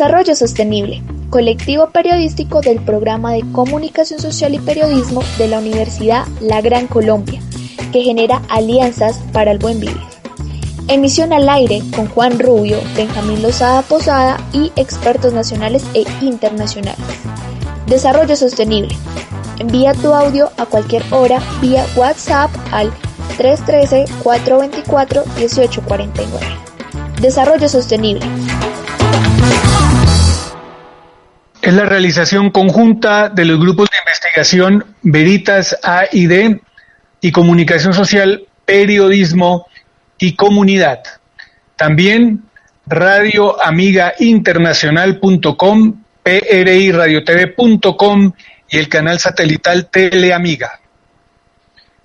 Desarrollo Sostenible, colectivo periodístico del programa de Comunicación Social y Periodismo de la Universidad La Gran Colombia, que genera alianzas para el buen vivir. Emisión al aire con Juan Rubio, Benjamín Lozada Posada y expertos nacionales e internacionales. Desarrollo Sostenible. Envía tu audio a cualquier hora vía WhatsApp al 313-424-1849. Desarrollo Sostenible. Es la realización conjunta de los grupos de investigación Veritas A y D y Comunicación Social, Periodismo y Comunidad. También Radio Amiga Internacional.com, PRI radiotv.com y el canal satelital Teleamiga.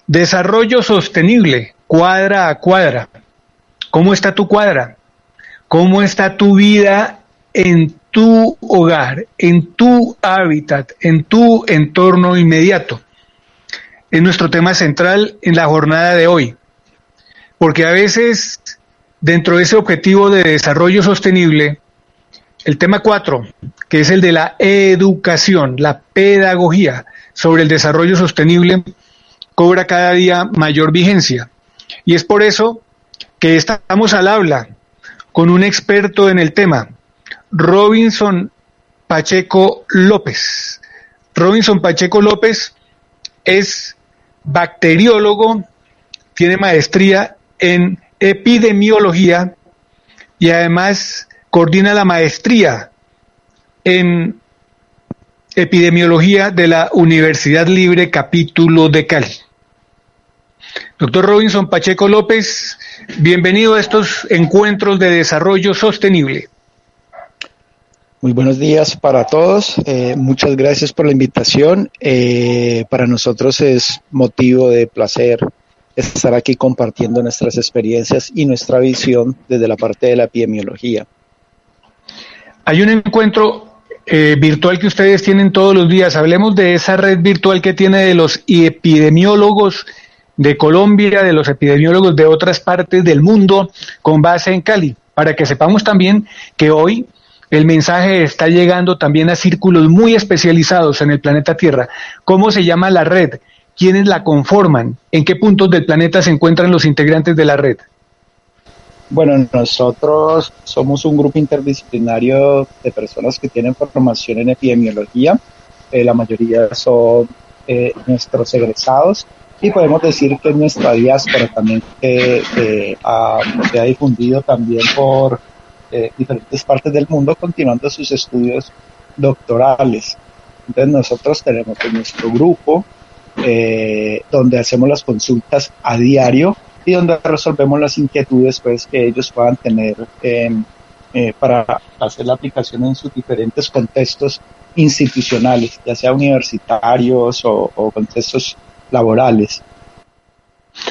Desarrollo sostenible, cuadra a cuadra. ¿Cómo está tu cuadra? ¿Cómo está tu vida en tu hogar, en tu hábitat, en tu entorno inmediato. Es nuestro tema central en la jornada de hoy, porque a veces dentro de ese objetivo de desarrollo sostenible, el tema 4, que es el de la educación, la pedagogía sobre el desarrollo sostenible, cobra cada día mayor vigencia. Y es por eso que estamos al habla con un experto en el tema, Robinson Pacheco López. Robinson Pacheco López es bacteriólogo, tiene maestría en epidemiología y además coordina la maestría en epidemiología de la Universidad Libre Capítulo de Cali. Doctor Robinson Pacheco López, bienvenido a estos encuentros de desarrollo sostenible. Muy buenos días para todos. Eh, muchas gracias por la invitación. Eh, para nosotros es motivo de placer estar aquí compartiendo nuestras experiencias y nuestra visión desde la parte de la epidemiología. Hay un encuentro eh, virtual que ustedes tienen todos los días. Hablemos de esa red virtual que tiene de los epidemiólogos de Colombia, de los epidemiólogos de otras partes del mundo con base en Cali, para que sepamos también que hoy el mensaje está llegando también a círculos muy especializados en el planeta Tierra. ¿Cómo se llama la red? ¿Quiénes la conforman? ¿En qué puntos del planeta se encuentran los integrantes de la red? Bueno, nosotros somos un grupo interdisciplinario de personas que tienen formación en epidemiología. Eh, la mayoría son eh, nuestros egresados y podemos decir que nuestra diáspora también que se ha difundido también por diferentes partes del mundo continuando sus estudios doctorales. Entonces nosotros tenemos nuestro grupo eh, donde hacemos las consultas a diario y donde resolvemos las inquietudes pues que ellos puedan tener em, eh, para hacer la aplicación en sus diferentes contextos institucionales, ya sea universitarios o contextos laborales.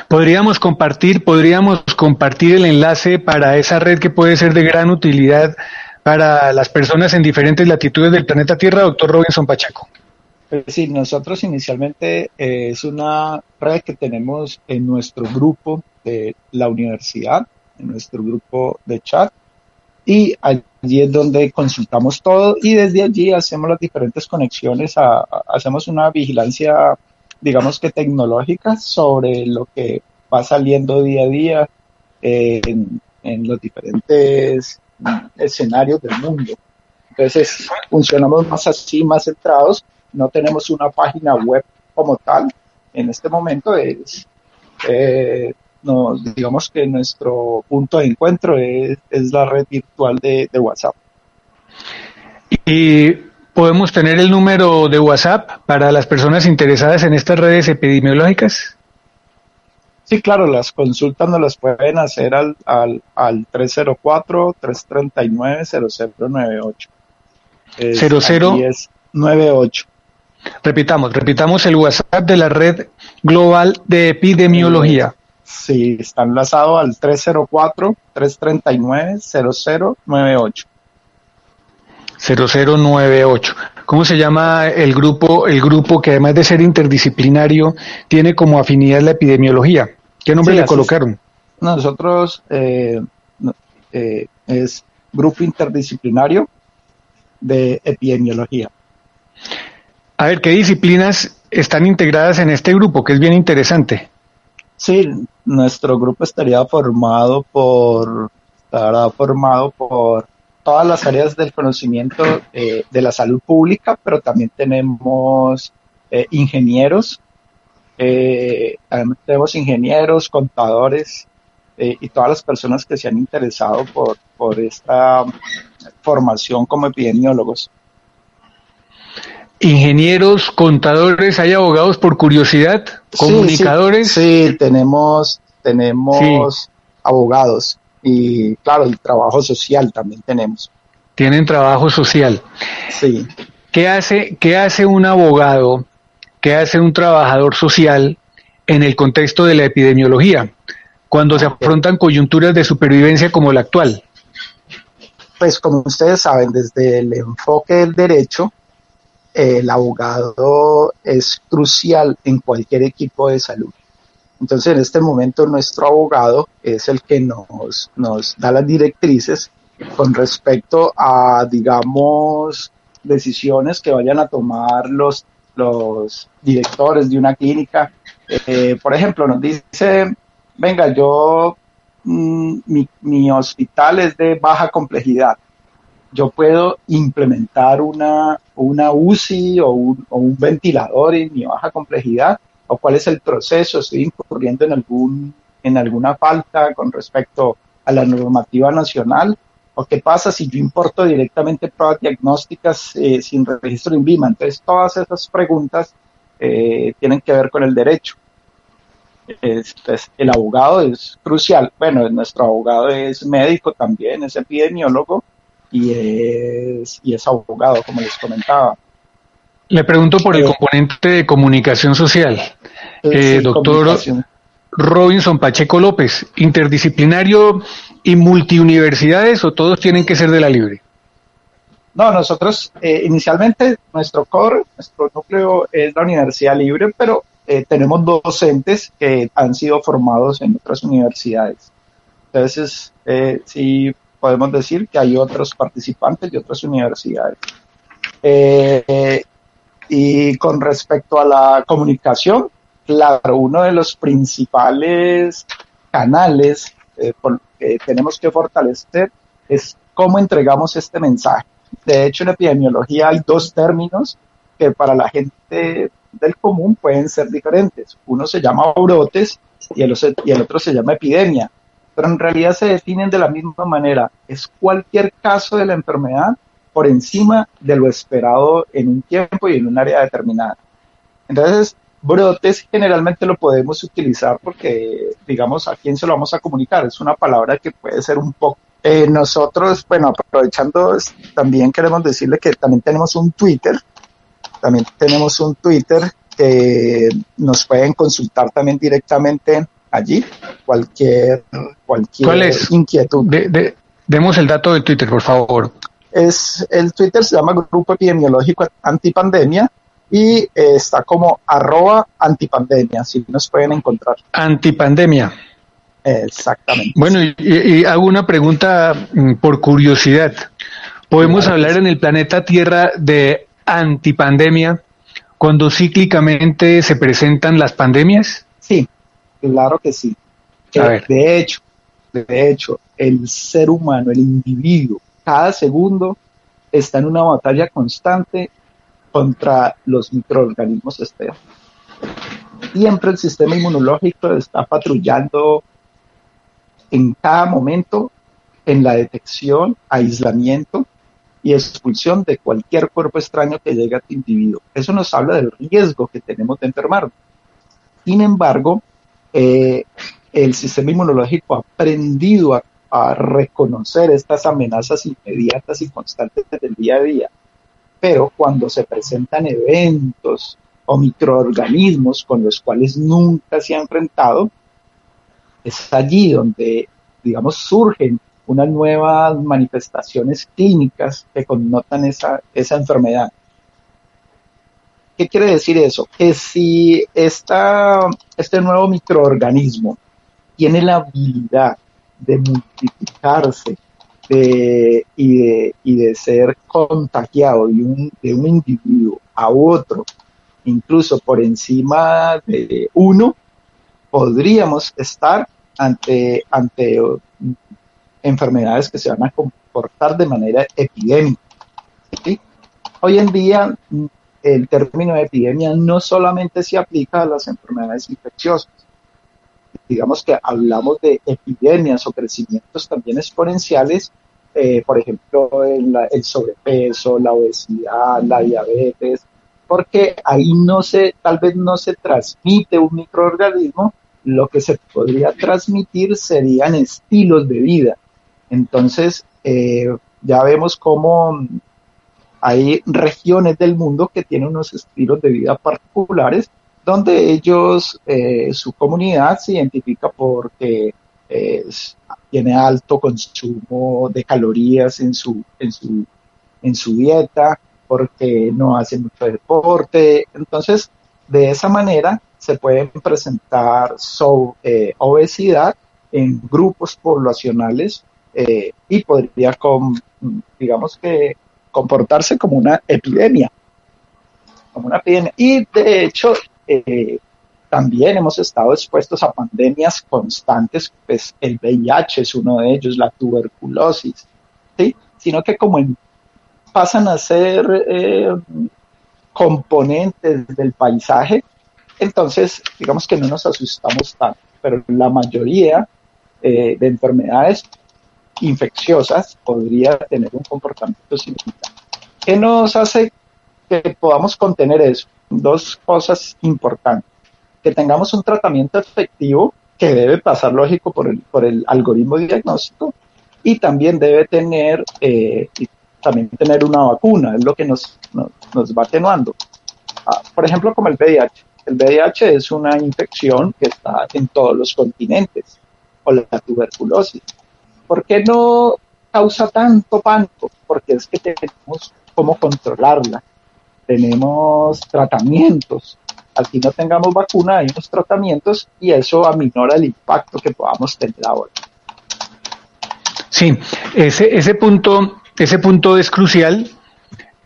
Podríamos compartir, podríamos compartir el enlace para esa red que puede ser de gran utilidad para las personas en diferentes latitudes del planeta Tierra, doctor Robinson Pacheco. Pues sí, nosotros inicialmente eh, es una red que tenemos en nuestro grupo de la universidad, en nuestro grupo de chat, y allí es donde consultamos todo y desde allí hacemos las diferentes conexiones, hacemos una vigilancia digamos que tecnológicas sobre lo que va saliendo día a día en, los diferentes escenarios del mundo. Entonces, funcionamos más así, más centrados. No tenemos una página web como tal. En este momento es, eh, digamos que nuestro punto de encuentro es, la red virtual de, WhatsApp. ¿Podemos tener el número de WhatsApp para las personas interesadas en estas redes epidemiológicas? Sí, claro, las consultas nos las pueden hacer al, al, al 304-339-0098. 0098. Repitamos, repitamos el WhatsApp de la red global de epidemiología. Sí, está enlazado al 304-339-0098. 0098. ¿Cómo se llama el grupo, el grupo que además de ser interdisciplinario tiene como afinidad la epidemiología? ¿Qué nombre le colocaron? Nosotros eh, eh, es grupo interdisciplinario de epidemiología. A ver, ¿qué disciplinas están integradas en este grupo, que es bien interesante? Sí, nuestro grupo estaría formado por, estará formado por todas las áreas del conocimiento eh, de la salud pública, pero también tenemos eh, ingenieros, eh, también tenemos ingenieros, contadores y todas las personas que se han interesado por, por esta formación como epidemiólogos. Ingenieros, contadores, hay abogados por curiosidad, comunicadores. Sí, tenemos, tenemos abogados y claro, el trabajo social también tenemos. Tienen trabajo social. Sí. ¿Qué hace, qué hace un abogado, qué hace un trabajador social en el contexto de la epidemiología cuando se afrontan coyunturas de supervivencia como la actual? Pues como ustedes saben, desde el enfoque del derecho, el abogado es crucial en cualquier equipo de salud. Entonces, en este momento, nuestro abogado es el que nos, nos da las directrices con respecto a, digamos, decisiones que vayan a tomar los, los directores de una clínica. Eh, por ejemplo, nos dice, venga, yo, mm, mi, mi hospital es de baja complejidad. Yo puedo implementar una, una UCI o un, o un ventilador en mi baja complejidad o cuál es el proceso, estoy incurriendo en algún en alguna falta con respecto a la normativa nacional o qué pasa si yo importo directamente pruebas diagnósticas eh, sin registro en VIMA. Entonces todas esas preguntas eh, tienen que ver con el derecho. Entonces, el abogado es crucial. Bueno, nuestro abogado es médico también, es epidemiólogo y es, y es abogado, como les comentaba. Le pregunto por el eh, componente de comunicación social. Eh, doctor Robinson Pacheco López, ¿interdisciplinario y multiuniversidades o todos tienen que ser de la libre? No, nosotros eh, inicialmente nuestro core, nuestro núcleo es la Universidad Libre, pero tenemos docentes que han sido formados en otras universidades. Entonces, sí podemos decir que hay otros participantes de otras universidades. Eh, y con respecto a la comunicación, claro, uno de los principales canales eh, que tenemos que fortalecer es cómo entregamos este mensaje. De hecho, en epidemiología hay dos términos que para la gente del común pueden ser diferentes. Uno se llama brotes y el, y el otro se llama epidemia, pero en realidad se definen de la misma manera. Es cualquier caso de la enfermedad por encima de lo esperado en un tiempo y en un área determinada. Entonces, brotes generalmente lo podemos utilizar porque, digamos, a quién se lo vamos a comunicar. Es una palabra que puede ser un poco... Eh, nosotros, bueno, aprovechando, también queremos decirle que también tenemos un Twitter, también tenemos un Twitter que nos pueden consultar también directamente allí, cualquier, cualquier inquietud. demos el dato de Twitter, por favor es el Twitter se llama Grupo Epidemiológico Antipandemia y eh, está como arroba antipandemia, así nos pueden encontrar. Antipandemia. Exactamente. Bueno, y, hago una pregunta mm, por curiosidad. ¿Podemos hablar en el planeta Tierra de antipandemia cuando cíclicamente se presentan las pandemias? Sí, claro que sí. Eh, de hecho, de hecho, el ser humano, el individuo, cada segundo está en una batalla constante contra los microorganismos externos. Siempre el sistema inmunológico está patrullando en cada momento en la detección, aislamiento y expulsión de cualquier cuerpo extraño que llegue a tu individuo. Eso nos habla del riesgo que tenemos de enfermar. Sin embargo, eh, el sistema inmunológico ha aprendido a a reconocer estas amenazas inmediatas y constantes del día a día. Pero cuando se presentan eventos o microorganismos con los cuales nunca se ha enfrentado, es allí donde, digamos, surgen unas nuevas manifestaciones clínicas que connotan esa, esa enfermedad. ¿Qué quiere decir eso? Que si esta, este nuevo microorganismo tiene la habilidad de multiplicarse de, y, de, y de ser contagiado de un, de un individuo a otro, incluso por encima de uno, podríamos estar ante, ante enfermedades que se van a comportar de manera epidémica. Hoy en día el término de epidemia no solamente se aplica a las enfermedades infecciosas, digamos que hablamos de epidemias o crecimientos también exponenciales, eh, por ejemplo, el, el, sobrepeso, la obesidad, la diabetes, porque ahí no se, tal vez no se transmite un microorganismo, lo que se podría transmitir serían estilos de vida. Entonces, eh, ya vemos cómo hay regiones del mundo que tienen unos estilos de vida particulares donde ellos, eh, su comunidad se identifica porque eh, tiene alto consumo de calorías en su, en su, en su dieta, porque no hace mucho deporte. Entonces, de esa manera se pueden presentar eh, obesidad en grupos poblacionales y podría, digamos que, comportarse como una epidemia. Como una epidemia. Y de hecho, eh, también hemos estado expuestos a pandemias constantes, pues el VIH es uno de ellos, la tuberculosis, ¿sí? Sino que como pasan a ser eh, componentes del paisaje, entonces digamos que no nos asustamos tanto, pero la mayoría eh, de enfermedades infecciosas podría tener un comportamiento similar. ¿Qué nos hace que podamos contener eso? dos cosas importantes. Que tengamos un tratamiento efectivo que debe pasar lógico por el, por el algoritmo diagnóstico y también debe tener, eh, también tener una vacuna, es lo que nos, nos, va atenuando. Ah, por ejemplo, como el VIH. El VIH es una infección que está en todos los continentes, o la tuberculosis. ¿Por qué no causa tanto pánico? Porque es que tenemos cómo controlarla tenemos tratamientos. Aquí no tengamos vacuna, hay unos tratamientos y eso aminora el impacto que podamos tener ahora. Sí, ese, ese, punto, ese punto es crucial.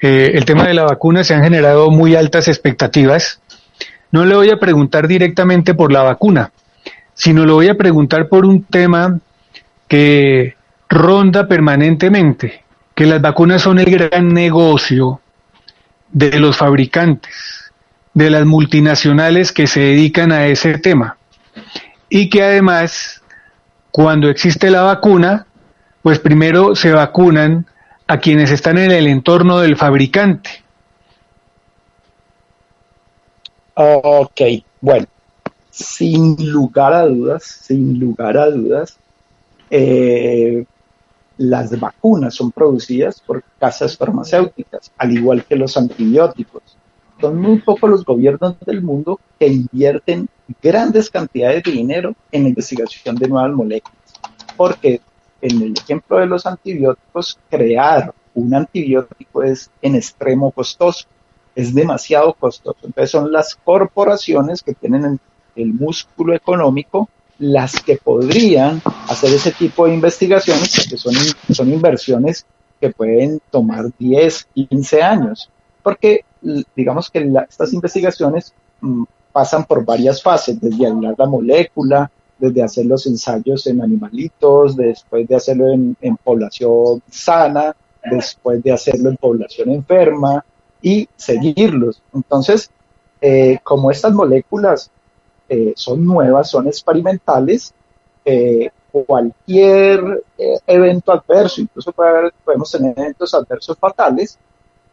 Eh, el tema de la vacuna se han generado muy altas expectativas. No le voy a preguntar directamente por la vacuna, sino le voy a preguntar por un tema que ronda permanentemente, que las vacunas son el gran negocio de los fabricantes, de las multinacionales que se dedican a ese tema. Y que además, cuando existe la vacuna, pues primero se vacunan a quienes están en el entorno del fabricante. Ok, bueno, sin lugar a dudas, sin lugar a dudas, eh, las vacunas son producidas por casas farmacéuticas, al igual que los antibióticos. Son muy pocos los gobiernos del mundo que invierten grandes cantidades de dinero en investigación de nuevas moléculas, porque en el ejemplo de los antibióticos, crear un antibiótico es en extremo costoso, es demasiado costoso. Entonces son las corporaciones que tienen el músculo económico las que podrían hacer ese tipo de investigaciones, porque son, son inversiones que pueden tomar 10, 15 años, porque digamos que estas investigaciones mm, pasan por varias fases, desde aislar la molécula, desde hacer los ensayos en animalitos, después de hacerlo en, población sana, después de hacerlo en población enferma y seguirlos. Entonces, eh, como estas moléculas eh, son nuevas, son experimentales, eh, cualquier eh, evento adverso, incluso podemos tener eventos adversos fatales,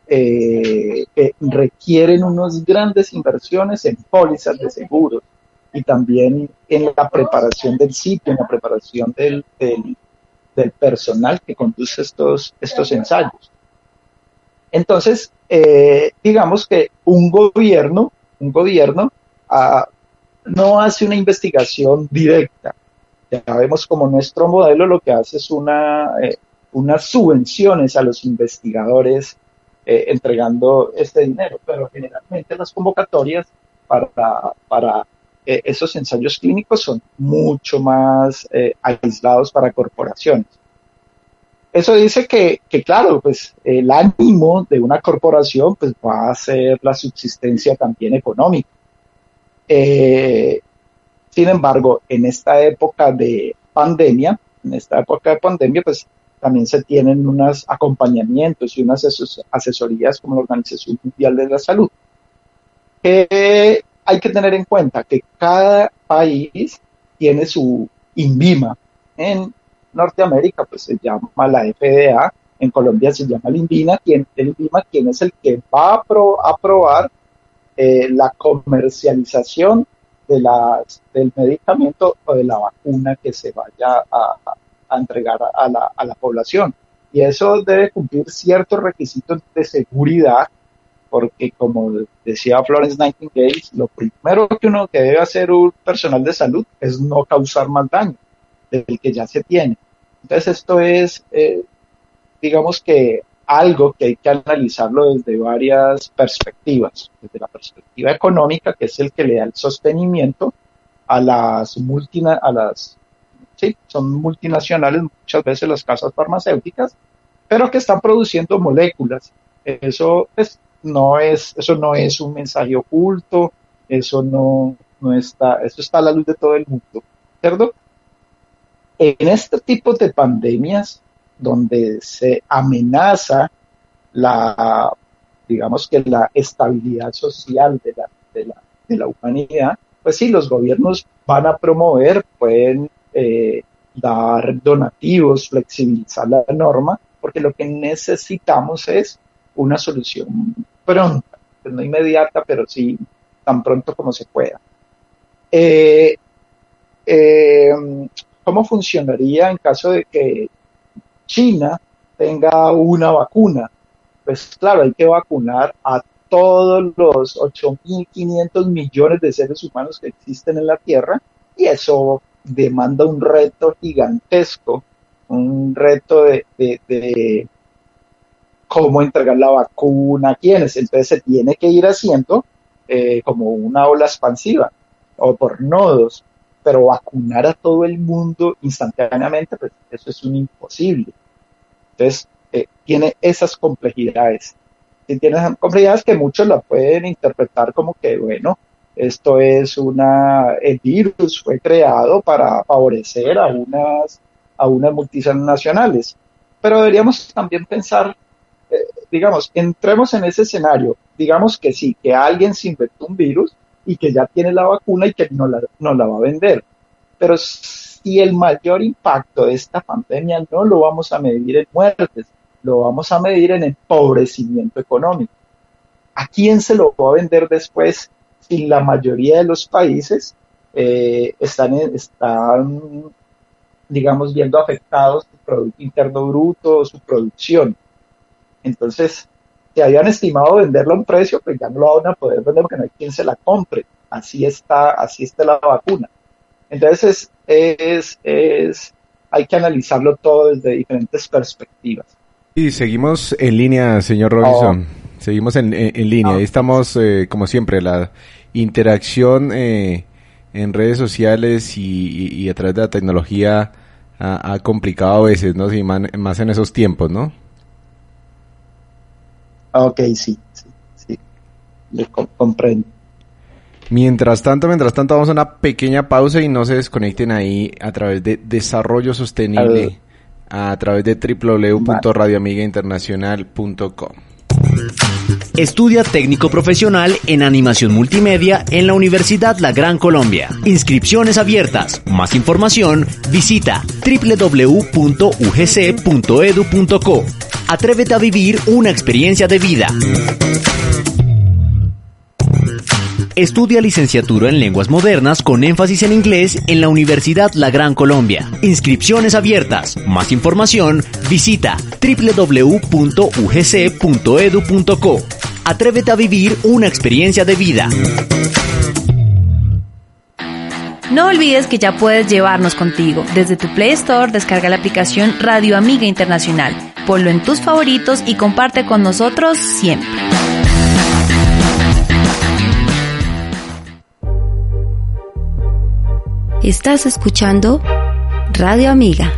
que requieren unas grandes inversiones en pólizas de seguros y también en la preparación del sitio, en la preparación del, del, personal que conduce estos, estos ensayos. Entonces, digamos que un gobierno, un gobierno ah, no hace una investigación directa. Ya vemos como nuestro modelo lo que hace es una, eh, unas subvenciones a los investigadores eh, entregando este dinero, pero generalmente las convocatorias para, para eh, esos ensayos clínicos son mucho más aislados para corporaciones. eso dice que, que, claro, pues el ánimo de una corporación pues va a ser la subsistencia también económica. Eh, sin embargo, en esta época de pandemia, en esta época de pandemia, pues también se tienen unos acompañamientos y unas asesorías como la Organización Mundial de la Salud. Que hay que tener en cuenta que cada país tiene su INVIMA. En Norteamérica, pues se llama la FDA, en Colombia se llama el INVIMA, quien, el INVIMA, es el que va a aprobar eh, la comercialización de las, del medicamento o de la vacuna que se vaya a, entregar a la, a la población. Y eso debe cumplir ciertos requisitos de seguridad, porque como decía Florence Nightingale, lo primero que uno que debe hacer un personal de salud es no causar más daño del que ya se tiene. Entonces esto es, eh, digamos que algo que hay que analizarlo desde varias perspectivas, desde la perspectiva económica, que es el que le da el sostenimiento a las multina, a las sí, son multinacionales muchas veces las casas farmacéuticas, pero que están produciendo moléculas. Eso pues, no es, eso no es un mensaje oculto, eso no, no está, eso está a la luz de todo el mundo, ¿cierto? En este tipo de pandemias, donde se amenaza la, digamos que la estabilidad social de la, de la, de la humanidad, pues sí, los gobiernos van a promover, pueden eh, dar donativos, flexibilizar la norma, porque lo que necesitamos es una solución pronta, pues no inmediata, pero sí tan pronto como se pueda. Eh, eh, ¿Cómo funcionaría en caso de que China tenga una vacuna? Pues claro, hay que vacunar a todos los 8.500 millones de seres humanos que existen en la Tierra y eso demanda un reto gigantesco, un reto de, cómo entregar la vacuna a quiénes. Entonces se tiene que ir haciendo eh, como una ola expansiva o por nodos, pero vacunar a todo el mundo instantáneamente, pues eso es un imposible. Entonces, eh, tiene esas complejidades. Y tiene esas complejidades que muchos la pueden interpretar como que, bueno, esto es una, el virus fue creado para favorecer a unas, a unas multinacionales. Pero deberíamos también pensar, eh, digamos, entremos en ese escenario, digamos que sí, que alguien se inventó un virus y que ya tiene la vacuna y que no la, no la va a vender. Pero si el mayor impacto de esta pandemia no lo vamos a medir en muertes, lo vamos a medir en empobrecimiento económico. ¿A quién se lo va a vender después y la mayoría de los países eh, están, están, digamos, viendo afectados su Producto Interno Bruto, su producción. Entonces, si habían estimado venderlo a un precio, pues ya no lo van a poder vender porque no hay quien se la compre. Así está, así está la vacuna. Entonces, es, es, hay que analizarlo todo desde diferentes perspectivas. Y seguimos en línea, señor Robinson. Oh. Seguimos en, en, línea. Ah, Ahí estamos, eh, como siempre, la interacción eh, en redes sociales y, y, a través de la tecnología ha, ha complicado a veces, ¿no? Sí, más en esos tiempos, ¿no? Ok, sí, sí, sí. comprendo. Mientras tanto, mientras tanto, vamos a una pequeña pausa y no se desconecten ahí a través de Desarrollo Sostenible, a, través de www.radioamigainternacional.com. Estudia técnico profesional en animación multimedia en la Universidad La Gran Colombia. Inscripciones abiertas. Más información, visita www.ugc.edu.co. Atrévete a vivir una experiencia de vida. Estudia licenciatura en lenguas modernas con énfasis en inglés en la Universidad La Gran Colombia. Inscripciones abiertas. Más información, visita www.ugc.edu.co. Atrévete a vivir una experiencia de vida. No olvides que ya puedes llevarnos contigo. Desde tu Play Store descarga la aplicación Radio Amiga Internacional. Ponlo en tus favoritos y comparte con nosotros siempre. Estás escuchando Radio Amiga.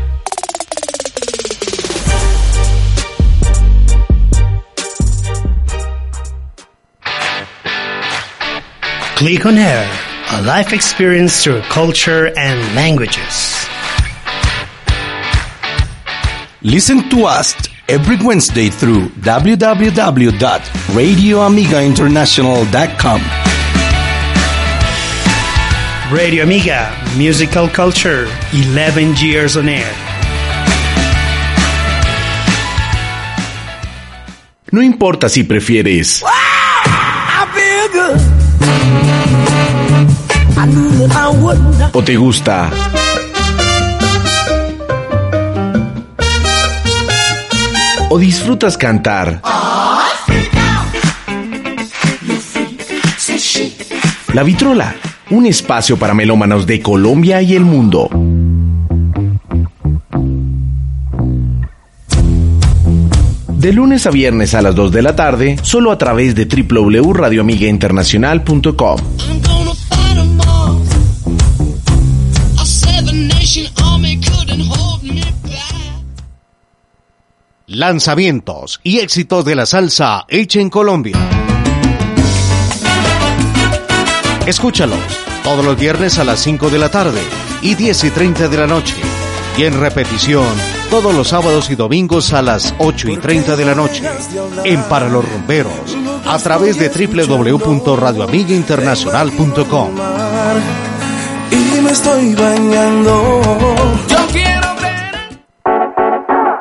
Click on Air, a life experience through culture and languages. Listen to us every Wednesday through www.radioamigainternational.com. Radio Amiga, musical culture, 11 years on air. No importa si prefieres o te gusta o disfrutas cantar. La Vitrola, un espacio para melómanos de Colombia y el mundo. De lunes a viernes a las 2 de la tarde, solo a través de www.radioamigainternacional.com. Lanzamientos y éxitos de la salsa hecha en Colombia. Escúchalos todos los viernes a las 5 de la tarde y 10 y 30 de la noche. Y en repetición todos los sábados y domingos a las 8 y 30 de la noche. En Para los Rumberos, a través de www.radioamigainternacional.com. Y me estoy bañando.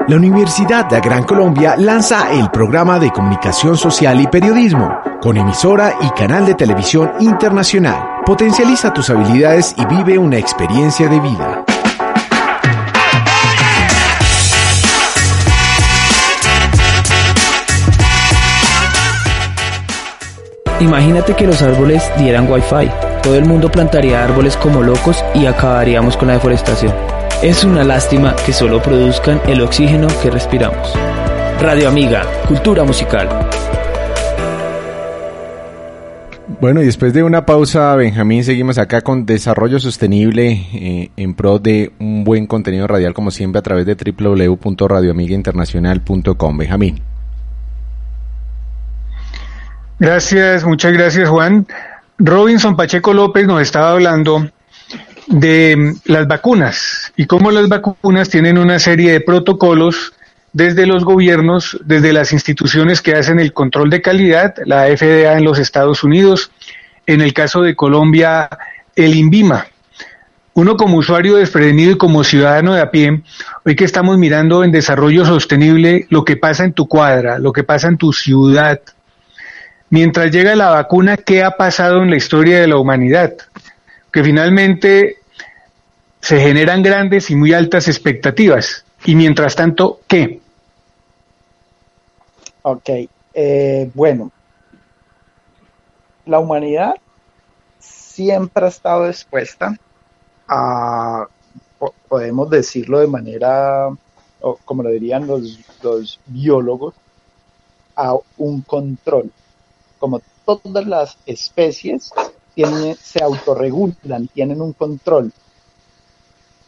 La Universidad de Gran Colombia lanza el programa de comunicación social y periodismo, con emisora y canal de televisión internacional. Potencializa tus habilidades y vive una experiencia de vida. Imagínate que los árboles dieran wifi. Todo el mundo plantaría árboles como locos y acabaríamos con la deforestación. Es una lástima que solo produzcan el oxígeno que respiramos. Radio Amiga, Cultura Musical. Bueno, y después de una pausa, Benjamín, seguimos acá con Desarrollo Sostenible eh, en pro de un buen contenido radial, como siempre, a través de www.radioamigainternacional.com. Benjamín. Gracias, muchas gracias, Juan. Robinson Pacheco López nos estaba hablando de las vacunas y cómo las vacunas tienen una serie de protocolos desde los gobiernos, desde las instituciones que hacen el control de calidad, la FDA en los Estados Unidos, en el caso de Colombia, el INVIMA. Uno como usuario desprevenido y como ciudadano de a pie, hoy que estamos mirando en desarrollo sostenible lo que pasa en tu cuadra, lo que pasa en tu ciudad, mientras llega la vacuna, ¿qué ha pasado en la historia de la humanidad? Que finalmente se generan grandes y muy altas expectativas. Y mientras tanto, ¿qué? Ok, eh, bueno, la humanidad siempre ha estado expuesta a, podemos decirlo de manera, o como lo dirían los, los biólogos, a un control. Como todas las especies se autorregulan, tienen un control.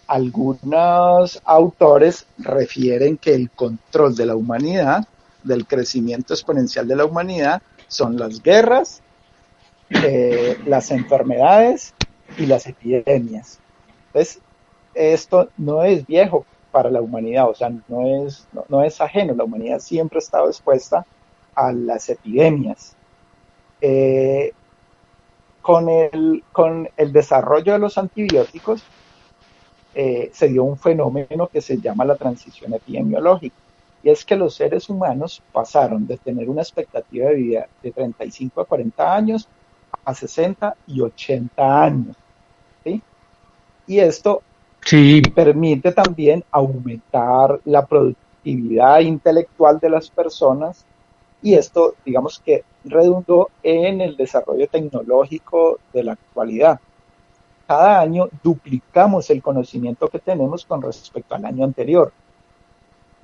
Algunos autores refieren que el control de la humanidad del crecimiento exponencial de la humanidad son las guerras, eh, las enfermedades y las epidemias. Entonces, esto no es viejo para la humanidad, o sea, no es, no, es ajeno, la humanidad siempre ha estado expuesta a las epidemias. Eh, con, el, con el desarrollo de los antibióticos, eh, se dio un fenómeno que se llama la transición epidemiológica y es que los seres humanos pasaron de tener una expectativa de vida de 35 a 40 años a 60 y 80 años. Y esto permite también aumentar la productividad intelectual de las personas y esto, digamos que redundó en el desarrollo tecnológico de la actualidad. Cada año duplicamos el conocimiento que tenemos con respecto al año anterior.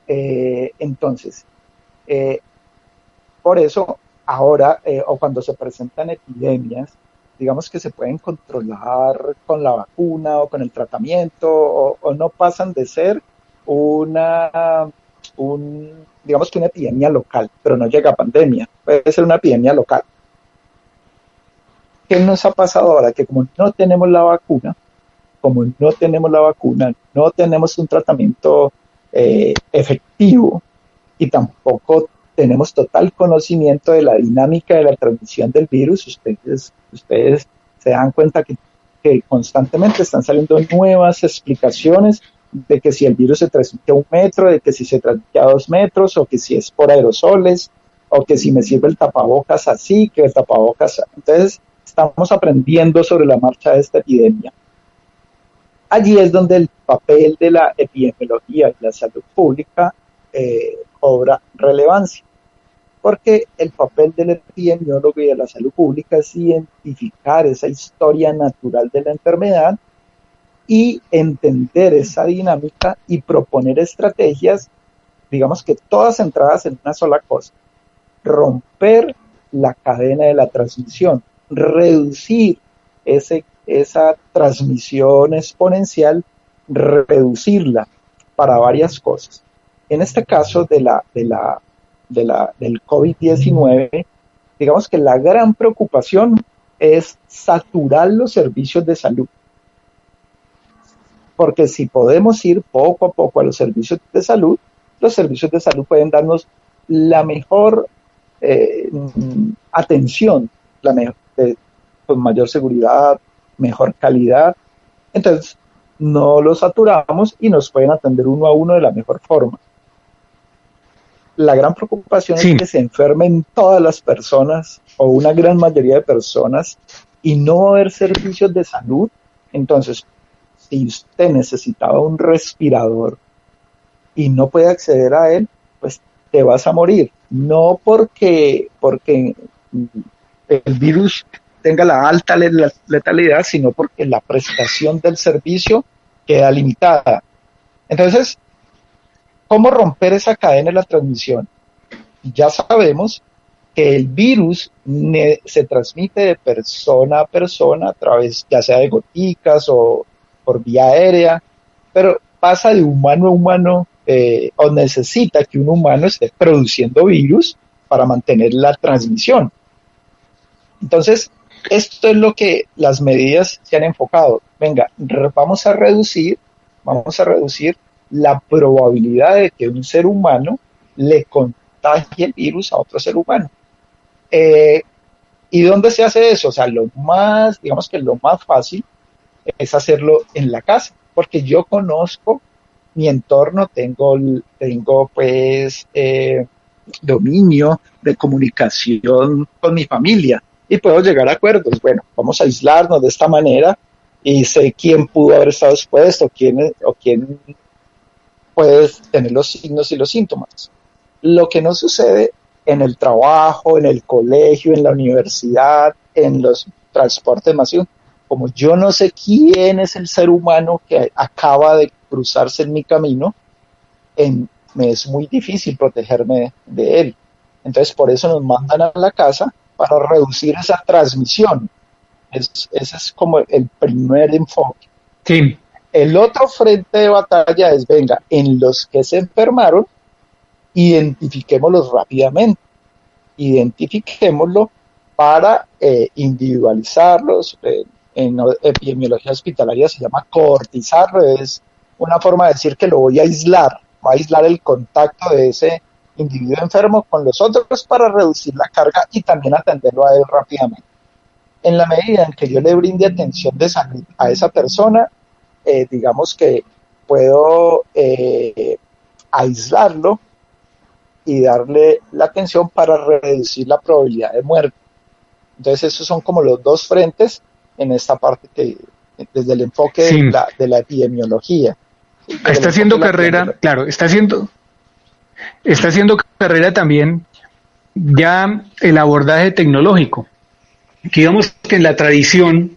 Eh, entonces, eh, por eso ahora, eh, o cuando se presentan epidemias, digamos que se pueden controlar con la vacuna o con el tratamiento, o, no pasan de ser una, un, digamos que una epidemia local, pero no llega a pandemia, puede ser una epidemia local. ¿qué nos ha pasado ahora? Que como no tenemos la vacuna, como no tenemos la vacuna, no tenemos un tratamiento eh, efectivo y tampoco tenemos total conocimiento de la dinámica de la transmisión del virus. Ustedes, ustedes se dan cuenta que, que constantemente están saliendo nuevas explicaciones de que si el virus se transmite a un metro, de que si se transmite a dos metros, o que si es por aerosoles, o que si me sirve el tapabocas así, que el tapabocas. Entonces, estamos aprendiendo sobre la marcha de esta epidemia. Allí es donde el papel de la epidemiología y la salud pública eh, cobra relevancia, porque el papel del epidemiólogo y de la salud pública es identificar esa historia natural de la enfermedad y entender esa dinámica y proponer estrategias, digamos que todas centradas en una sola cosa, romper la cadena de la transmisión, reducir ese, esa transmisión exponencial, reducirla para varias cosas. En este caso de la, de la, de la, del COVID-19, digamos que la gran preocupación es saturar los servicios de salud porque si podemos ir poco a poco a los servicios de salud, los servicios de salud pueden darnos la mejor eh, atención, la mejor, con mayor seguridad, mejor calidad. Entonces, no los saturamos y nos pueden atender uno a uno de la mejor forma. La gran preocupación es que se enfermen todas las personas o una gran mayoría de personas y no haber servicios de salud. Entonces, si usted necesitaba un respirador y no puede acceder a él, pues te vas a morir. No porque, porque el virus tenga la alta letalidad, sino porque la prestación del servicio queda limitada. Entonces, ¿cómo romper esa cadena de la transmisión? Ya sabemos que el virus se transmite de persona a persona a través ya sea de goticas o por vía aérea, pero pasa de humano a humano eh, o necesita que un humano esté produciendo virus para mantener la transmisión. Entonces, esto es lo que las medidas se han enfocado. Venga, vamos a reducir, vamos a reducir la probabilidad de que un ser humano le contagie el virus a otro ser humano. Eh, ¿Y dónde se hace eso? O sea, lo más, digamos que lo más fácil es hacerlo en la casa, porque yo conozco mi entorno, tengo, tengo pues eh, dominio de comunicación con mi familia y puedo llegar a acuerdos. Bueno, vamos a aislarnos de esta manera y sé quién pudo haber estado expuesto, quién, o quién puede tener los signos y los síntomas. Lo que no sucede en el trabajo, en el colegio, en la universidad, en los transportes masivos, como yo no sé quién es el ser humano que acaba de cruzarse en mi camino, me es muy difícil protegerme de él. Entonces, por eso nos mandan a la casa para reducir esa transmisión. ese es como el primer enfoque. Sí. El otro frente de batalla es, venga, en los que se enfermaron, identifiquémoslos rápidamente. Identifiquémoslo para eh, individualizarlos, eh, en epidemiología hospitalaria se llama cohortizarlo, es una forma de decir que lo voy a aislar, voy a aislar el contacto de ese individuo enfermo con los otros para reducir la carga y también atenderlo a él rápidamente. En la medida en que yo le brinde atención de salud a esa persona, eh, digamos que puedo eh, aislarlo y darle la atención para reducir la probabilidad de muerte. Entonces esos son como los dos frentes en esta parte que, desde el enfoque de, la, epidemiología. Está haciendo carrera, claro, está haciendo, está haciendo carrera también ya el abordaje tecnológico. Digamos que en la tradición,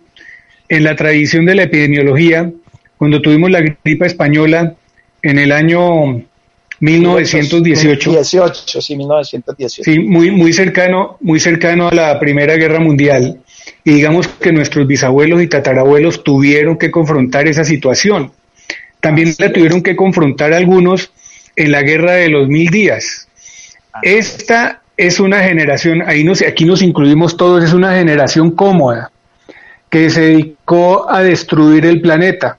en la tradición de la epidemiología, cuando tuvimos la gripa española en el año 1918. 18, sí, 1918. Sí, muy, muy cercano, muy cercano a la Primera Guerra Mundial y digamos que nuestros bisabuelos y tatarabuelos tuvieron que confrontar esa situación. También la tuvieron que confrontar algunos en la guerra de los mil días. Esta es una generación, ahí nos, aquí nos incluimos todos, es una generación cómoda, que se dedicó a destruir el planeta,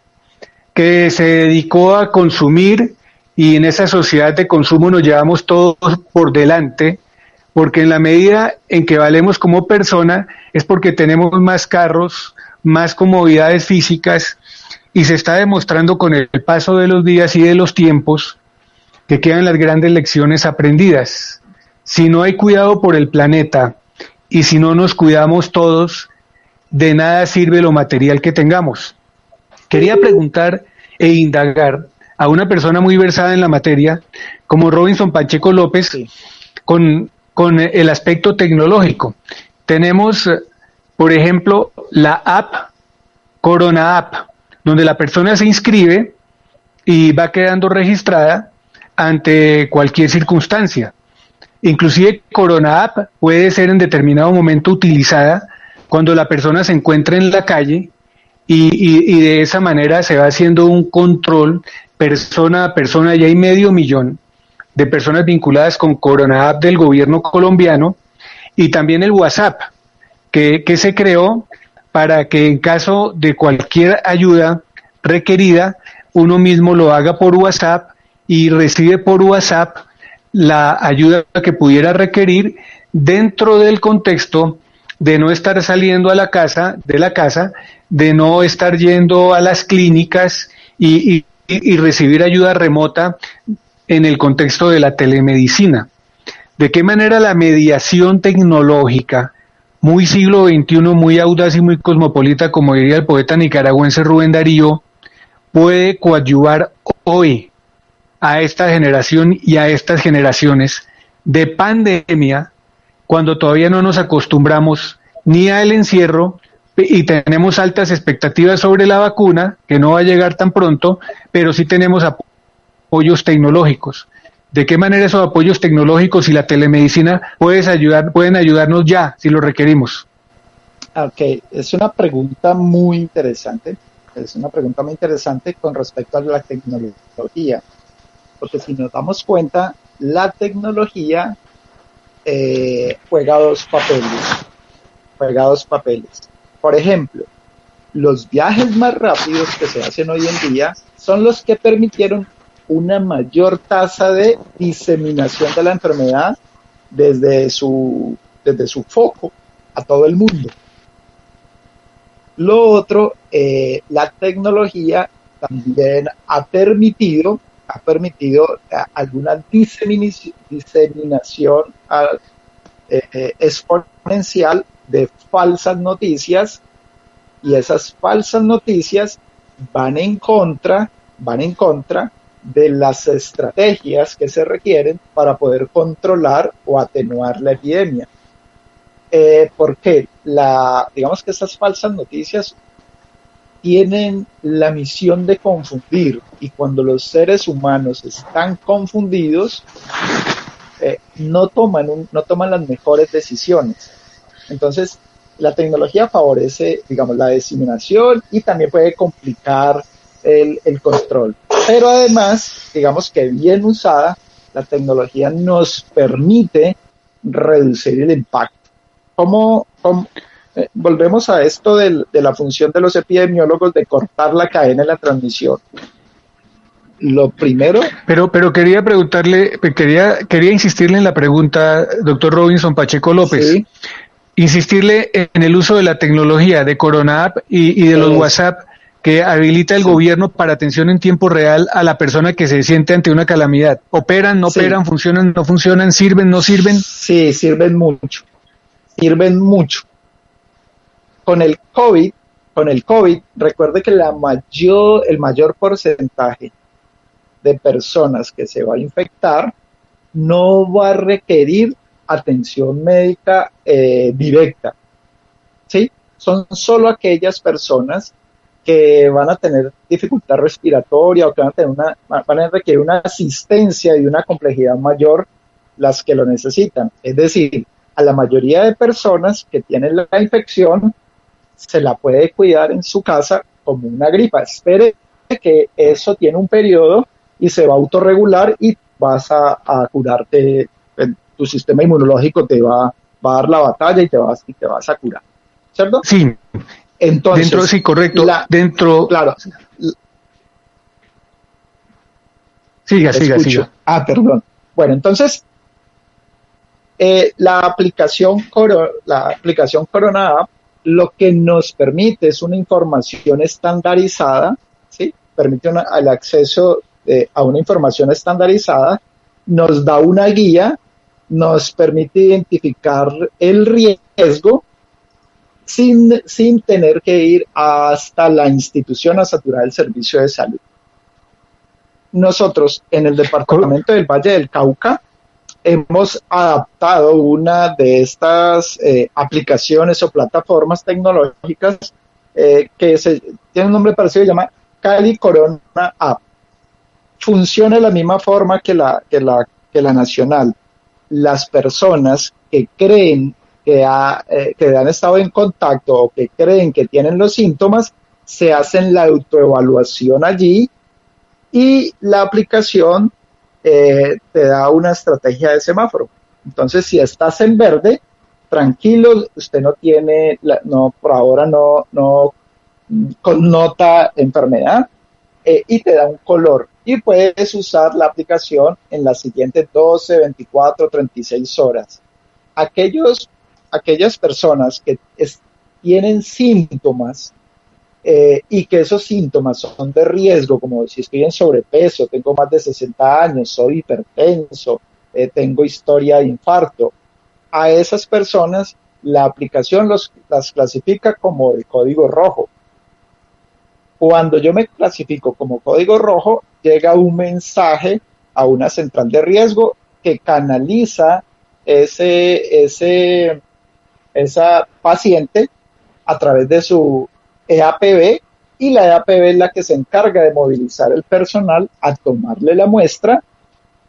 que se dedicó a consumir y en esa sociedad de consumo nos llevamos todos por delante, porque en la medida en que valemos como persona es porque tenemos más carros, más comodidades físicas y se está demostrando con el paso de los días y de los tiempos que quedan las grandes lecciones aprendidas. Si no hay cuidado por el planeta y si no nos cuidamos todos, de nada sirve lo material que tengamos. Quería preguntar e indagar a una persona muy versada en la materia, como Robinson Pacheco López, con, con el aspecto tecnológico. Tenemos, por ejemplo, la app Corona App, donde la persona se inscribe y va quedando registrada ante cualquier circunstancia. Inclusive Corona App puede ser en determinado momento utilizada cuando la persona se encuentra en la calle y, de esa manera se va haciendo un control persona a persona. Ya hay medio millón de personas vinculadas con Corona App del gobierno colombiano y también el WhatsApp, que, que se creó para que en caso de cualquier ayuda requerida, uno mismo lo haga por WhatsApp y recibe por WhatsApp la ayuda que pudiera requerir dentro del contexto de no estar saliendo a la casa, de la casa, de no estar yendo a las clínicas y, recibir ayuda remota en el contexto de la telemedicina. ¿De qué manera la mediación tecnológica, muy siglo XXI, muy audaz y muy cosmopolita, como diría el poeta nicaragüense Rubén Darío, puede coadyuvar hoy a esta generación y a estas generaciones de pandemia cuando todavía no nos acostumbramos ni al encierro y tenemos altas expectativas sobre la vacuna, que no va a llegar tan pronto, pero sí tenemos apoyos tecnológicos. ¿De qué manera esos apoyos tecnológicos y la telemedicina puedes ayudar, pueden ayudarnos ya si lo requerimos? Ok, es una pregunta muy interesante. Es una pregunta muy interesante con respecto a la tecnología. Porque si nos damos cuenta, la tecnología eh, juega dos papeles. Juega dos papeles. Por ejemplo, los viajes más rápidos que se hacen hoy en día son los que permitieron una mayor tasa de diseminación de la enfermedad desde su, desde su foco a todo el mundo. Lo otro, eh, la tecnología también ha permitido ha permitido eh, alguna diseminación eh, exponencial de falsas noticias y esas falsas noticias van en contra, van en contra de las estrategias que se requieren para poder controlar o atenuar la epidemia. porque la, digamos que esas falsas noticias tienen la misión de confundir y cuando los seres humanos están confundidos, eh, no, toman no toman las mejores decisiones. Entonces, la tecnología favorece, digamos, la diseminación y también puede complicar el, el control. Pero además, digamos que bien usada, la tecnología nos permite reducir el impacto. ¿Cómo, cómo, eh, volvemos a esto de la función de los epidemiólogos de cortar la cadena de la transmisión. Lo primero. Pero, pero quería preguntarle, quería, quería insistirle en la pregunta, doctor Robinson Pacheco López. Insistirle en el uso de la tecnología de Corona App y, de los WhatsApp que habilita el gobierno para atención en tiempo real a la persona que se siente ante una calamidad. ¿Operan, no operan, funcionan, no funcionan, sirven, no sirven? Sí, sirven mucho. Sirven mucho con el COVID, con el COVID, recuerde que la mayor, el mayor porcentaje de personas que se va a infectar no va a requerir atención médica eh, directa. ¿Sí? Son solo aquellas personas que van a tener dificultad respiratoria o que van a, tener una, van a requerir una asistencia y una complejidad mayor las que lo necesitan. Es decir, a la mayoría de personas que tienen la infección se la puede cuidar en su casa como una gripa. Espere que eso tiene un periodo y se va a autorregular y vas a, curarte, tu sistema inmunológico te va, a dar la batalla y te vas, y te vas a curar. ¿Cierto? Sí. Entonces, dentro, sí, correcto. dentro. Claro. Siga, siga, siga. Ah, perdón. Bueno, entonces, eh, la aplicación la aplicación Corona App lo que nos permite es una información estandarizada, ¿sí? Permite el acceso a una información estandarizada, nos da una guía, nos permite identificar el riesgo sin, sin tener que ir hasta la institución a saturar el servicio de salud. Nosotros en el departamento del Valle del Cauca hemos adaptado una de estas eh, aplicaciones o plataformas tecnológicas eh, que se, tiene un nombre parecido, se llama Cali Corona App. Funciona de la misma forma que la, que la, que la nacional. Las personas que creen que, eh, que han estado en contacto o que creen que tienen los síntomas, se hacen la autoevaluación allí y la aplicación eh, te da una estrategia de semáforo. Entonces, si estás en verde, tranquilo, usted no tiene, no, por ahora no, no connota enfermedad eh, y te da un color. Y puedes usar la aplicación en las siguientes 12, 24, 36 horas. Aquellos, aquellas personas que tienen síntomas eh, y que esos síntomas son de riesgo, como si estoy en sobrepeso, tengo más de 60 años, soy hipertenso, eh, tengo historia de infarto, a esas personas la aplicación los, las clasifica como el código rojo. Cuando yo me clasifico como código rojo, llega un mensaje a una central de riesgo que canaliza ese, ese, esa paciente a través de su EAPB y la EAPB es la que se encarga de movilizar el personal a tomarle la muestra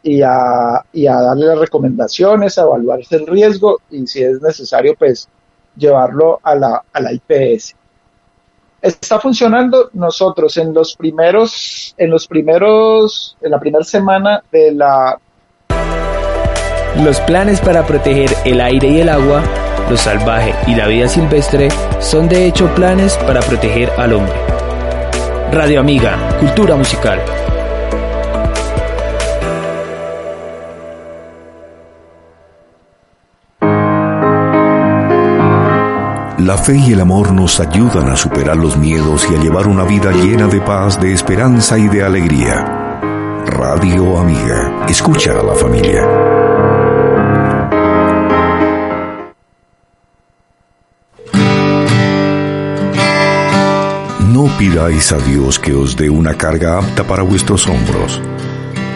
y a, y a darle las recomendaciones, a evaluarse el riesgo y si es necesario pues llevarlo a la, a la IPS. Está funcionando nosotros en los primeros, en los primeros, en la primera semana de la... Los planes para proteger el aire y el agua lo salvaje y la vida silvestre son de hecho planes para proteger al hombre. Radio Amiga, Cultura Musical. La fe y el amor nos ayudan a superar los miedos y a llevar una vida llena de paz, de esperanza y de alegría. Radio Amiga, escucha a la familia. No pidáis a Dios que os dé una carga apta para vuestros hombros.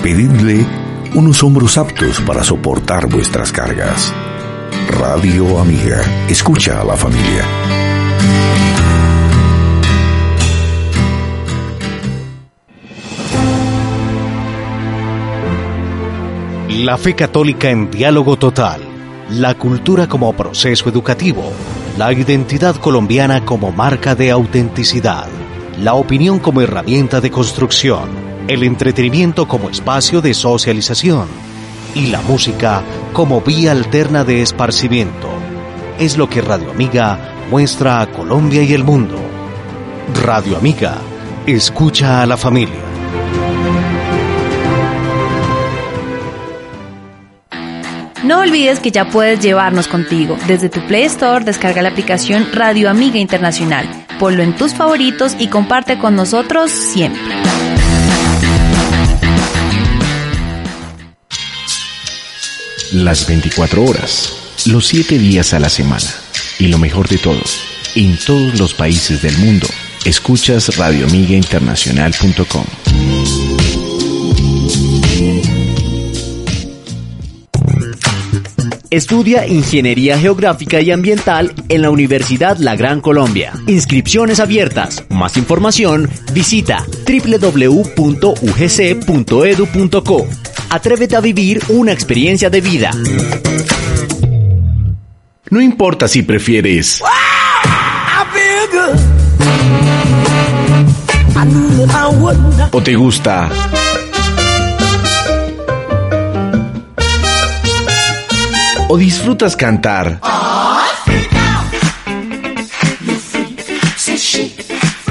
Pedidle unos hombros aptos para soportar vuestras cargas. Radio Amiga, escucha a la familia. La fe católica en diálogo total, la cultura como proceso educativo la identidad colombiana como marca de autenticidad, la opinión como herramienta de construcción, el entretenimiento como espacio de socialización y la música como vía alterna de esparcimiento. Es lo que Radio Amiga muestra a Colombia y el mundo. Radio Amiga, escucha a la familia. No olvides que ya puedes llevarnos contigo. Desde tu Play Store descarga la aplicación Radio Amiga Internacional. Ponlo en tus favoritos y comparte con nosotros siempre. Las 24 horas, los 7 días a la semana. Y lo mejor de todo, en todos los países del mundo, escuchas radioamigainternacional.com. Estudia Ingeniería Geográfica y Ambiental en la Universidad La Gran Colombia. Inscripciones abiertas. Más información, visita www.ugc.edu.co. Atrévete a vivir una experiencia de vida. No importa si prefieres o te gusta o disfrutas cantar?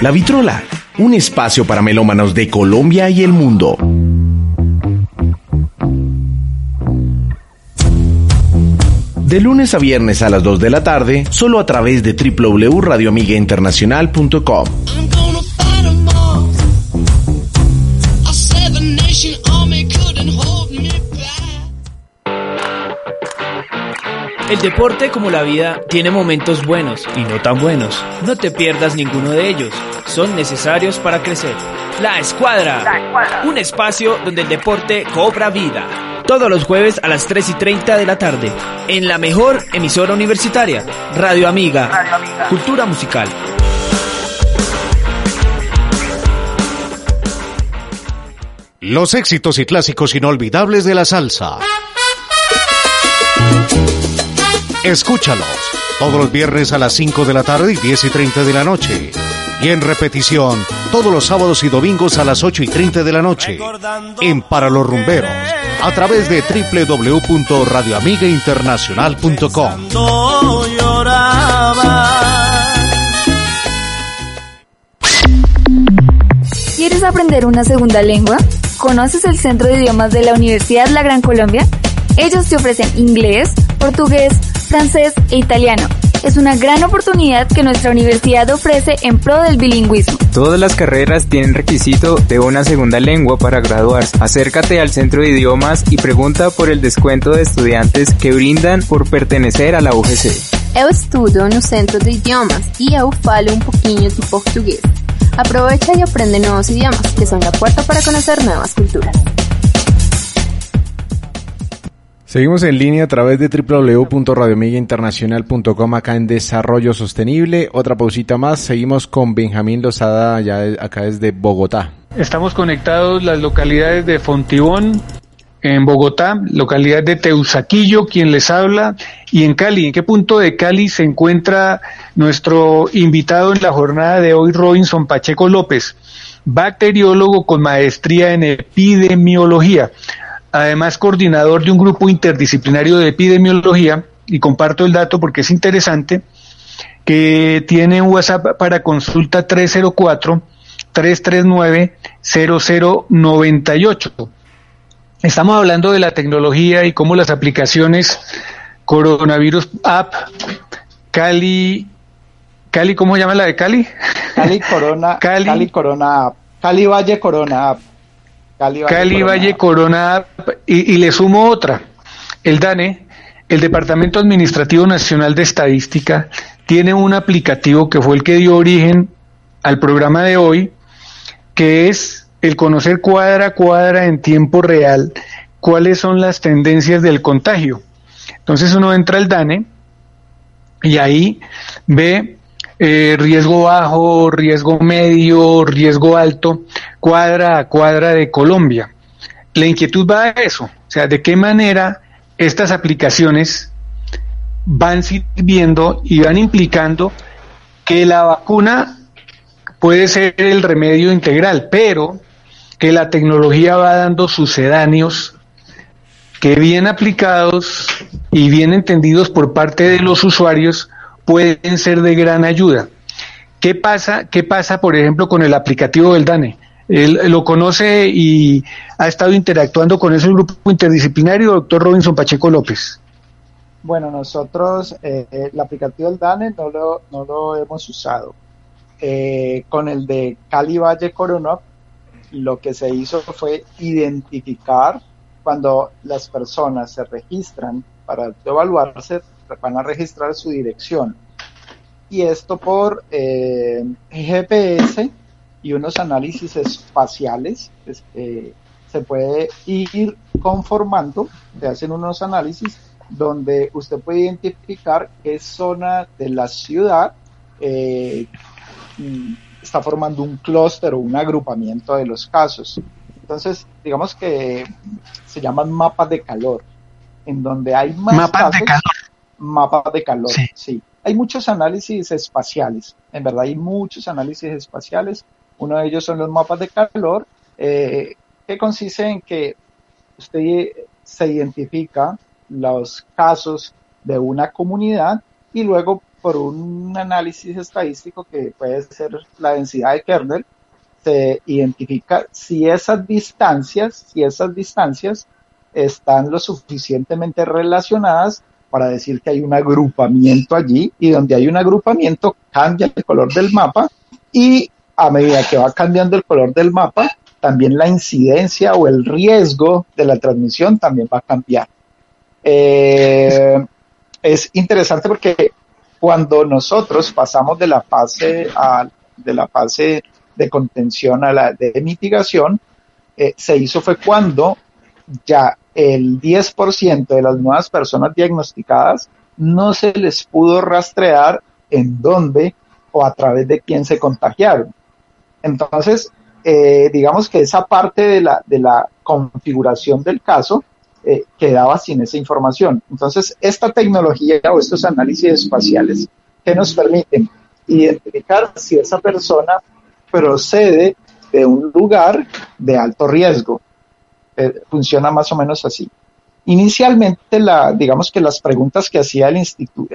La Vitrola, un espacio para melómanos de Colombia y el mundo. De lunes a viernes a las 2 de la tarde, solo a través de www.radioamigainternacional.com. El deporte, como la vida, tiene momentos buenos y no tan buenos. No te pierdas ninguno de ellos. Son necesarios para crecer. La Escuadra. Un espacio donde el deporte cobra vida. Todos los jueves a las 3 y 30 de la tarde. En la mejor emisora universitaria. Radio Amiga. Radio Amiga. Cultura musical. Los éxitos y clásicos inolvidables de la salsa. Escúchalos todos los viernes a las 5 de la tarde y 10 y 30 de la noche. Y en repetición todos los sábados y domingos a las 8 y 30 de la noche. En Para los Rumberos. A través de www.radioamigainternacional.com. ¿Quieres aprender una segunda lengua? ¿Conoces el Centro de Idiomas de la Universidad La Gran Colombia? Ellos te ofrecen inglés, portugués, francés e italiano. Es una gran oportunidad que nuestra universidad ofrece en pro del bilingüismo. Todas las carreras tienen requisito de una segunda lengua para graduarse. Acércate al centro de idiomas y pregunta por el descuento de estudiantes que brindan por pertenecer a la UGC. Eu estudo no Centro de Idiomas y eu falo un poquinho de portugués. Aprovecha y aprende nuevos idiomas, que son la puerta para conocer nuevas culturas. Seguimos en línea a través de www.radiomigainternacional.com acá en Desarrollo Sostenible. Otra pausita más. Seguimos con Benjamín Lozada ya acá desde Bogotá. Estamos conectados las localidades de Fontibón, en Bogotá, localidad de Teusaquillo, quien les habla, y en Cali. ¿En qué punto de Cali se encuentra nuestro invitado en la jornada de hoy, Robinson Pacheco López, bacteriólogo con maestría en epidemiología? Además coordinador de un grupo interdisciplinario de epidemiología, y comparto el dato porque es interesante, que tiene un WhatsApp para consulta 304-339-0098. Estamos hablando de la tecnología y cómo las aplicaciones Coronavirus App, Cali, Cali, ¿cómo se llama la de Cali? Cali Corona, Cali, Cali Corona App, Cali Valle Corona App. Cali Valle, Corona, y, le sumo otra. El DANE, el Departamento Administrativo Nacional de Estadística, tiene un aplicativo que fue el que dio origen al programa de hoy, que es el conocer cuadra a cuadra en tiempo real cuáles son las tendencias del contagio. Entonces uno entra al DANE y ahí ve eh, riesgo bajo, riesgo medio, riesgo alto, cuadra a cuadra de Colombia. La inquietud va a eso, o sea, de qué manera estas aplicaciones van sirviendo y van implicando que la vacuna puede ser el remedio integral, pero que la tecnología va dando sucedáneos que bien aplicados y bien entendidos por parte de los usuarios pueden ser de gran ayuda. ¿Qué pasa, qué pasa por ejemplo, con el aplicativo del DANE? Él lo conoce y ha estado interactuando con ese grupo interdisciplinario, doctor Robinson Pacheco López. Bueno, nosotros eh, el aplicativo del DANE no lo, no lo hemos usado. Eh, con el de Cali Valle Coronó, lo que se hizo fue identificar cuando las personas se registran para evaluarse, van a registrar su dirección. Y esto por eh, GPS y unos análisis espaciales. Eh, se puede ir conformando, se hacen unos análisis donde usted puede identificar qué zona de la ciudad eh, está formando un clúster o un agrupamiento de los casos. Entonces, digamos que se llaman mapas de calor en donde hay más mapas de calor. Mapas de calor, sí. Hay muchos análisis espaciales, en verdad hay muchos análisis espaciales. Uno de ellos son los mapas de calor, eh, que consiste en que usted se identifica los casos de una comunidad y luego por un análisis estadístico que puede ser la densidad de kernel, se identifica si esas distancias, si esas distancias están lo suficientemente relacionadas para decir que hay un agrupamiento allí y donde hay un agrupamiento cambia el color del mapa y a medida que va cambiando el color del mapa, también la incidencia o el riesgo de la transmisión también va a cambiar. Eh, es interesante porque cuando nosotros pasamos de la fase a, de la fase de contención a la de mitigación, eh, se hizo fue cuando ya el 10% de las nuevas personas diagnosticadas no se les pudo rastrear en dónde o a través de quién se contagiaron. Entonces, eh, digamos que esa parte de la, de la configuración del caso eh, quedaba sin esa información. Entonces, esta tecnología o estos análisis espaciales que nos permiten identificar si esa persona procede de un lugar de alto riesgo. Eh, funciona más o menos así. Inicialmente, la, digamos que las preguntas que hacía el instituto,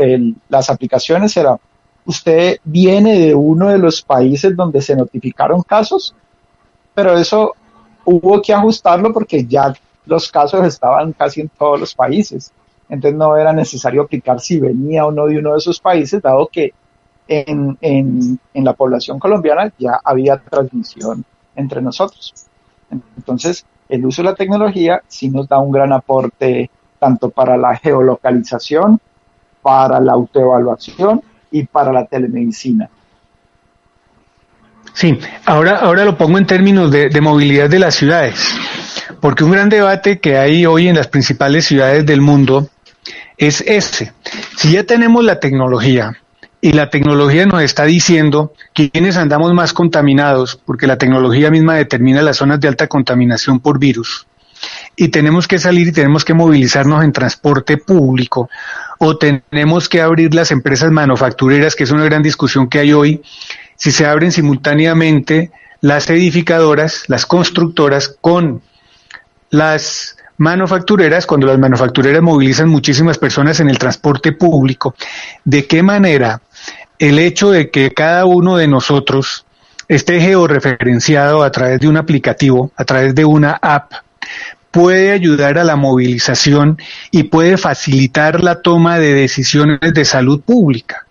las aplicaciones eran, ¿usted viene de uno de los países donde se notificaron casos? Pero eso hubo que ajustarlo porque ya los casos estaban casi en todos los países. Entonces no era necesario aplicar si venía o no de uno de esos países, dado que en, en, en la población colombiana ya había transmisión entre nosotros. Entonces, el uso de la tecnología sí nos da un gran aporte tanto para la geolocalización, para la autoevaluación y para la telemedicina. Sí, ahora, ahora lo pongo en términos de, de, movilidad de las ciudades, porque un gran debate que hay hoy en las principales ciudades del mundo es ese. Si ya tenemos la tecnología y la tecnología nos está diciendo quiénes andamos más contaminados, porque la tecnología misma determina las zonas de alta contaminación por virus. Y tenemos que salir y tenemos que movilizarnos en transporte público o tenemos que abrir las empresas manufactureras, que es una gran discusión que hay hoy, si se abren simultáneamente las edificadoras, las constructoras con las manufactureras, cuando las manufactureras movilizan muchísimas personas en el transporte público, ¿de qué manera el hecho de que cada uno de nosotros esté georreferenciado a través de un aplicativo, a través de una app, puede ayudar a la movilización y puede facilitar la toma de decisiones de salud pública.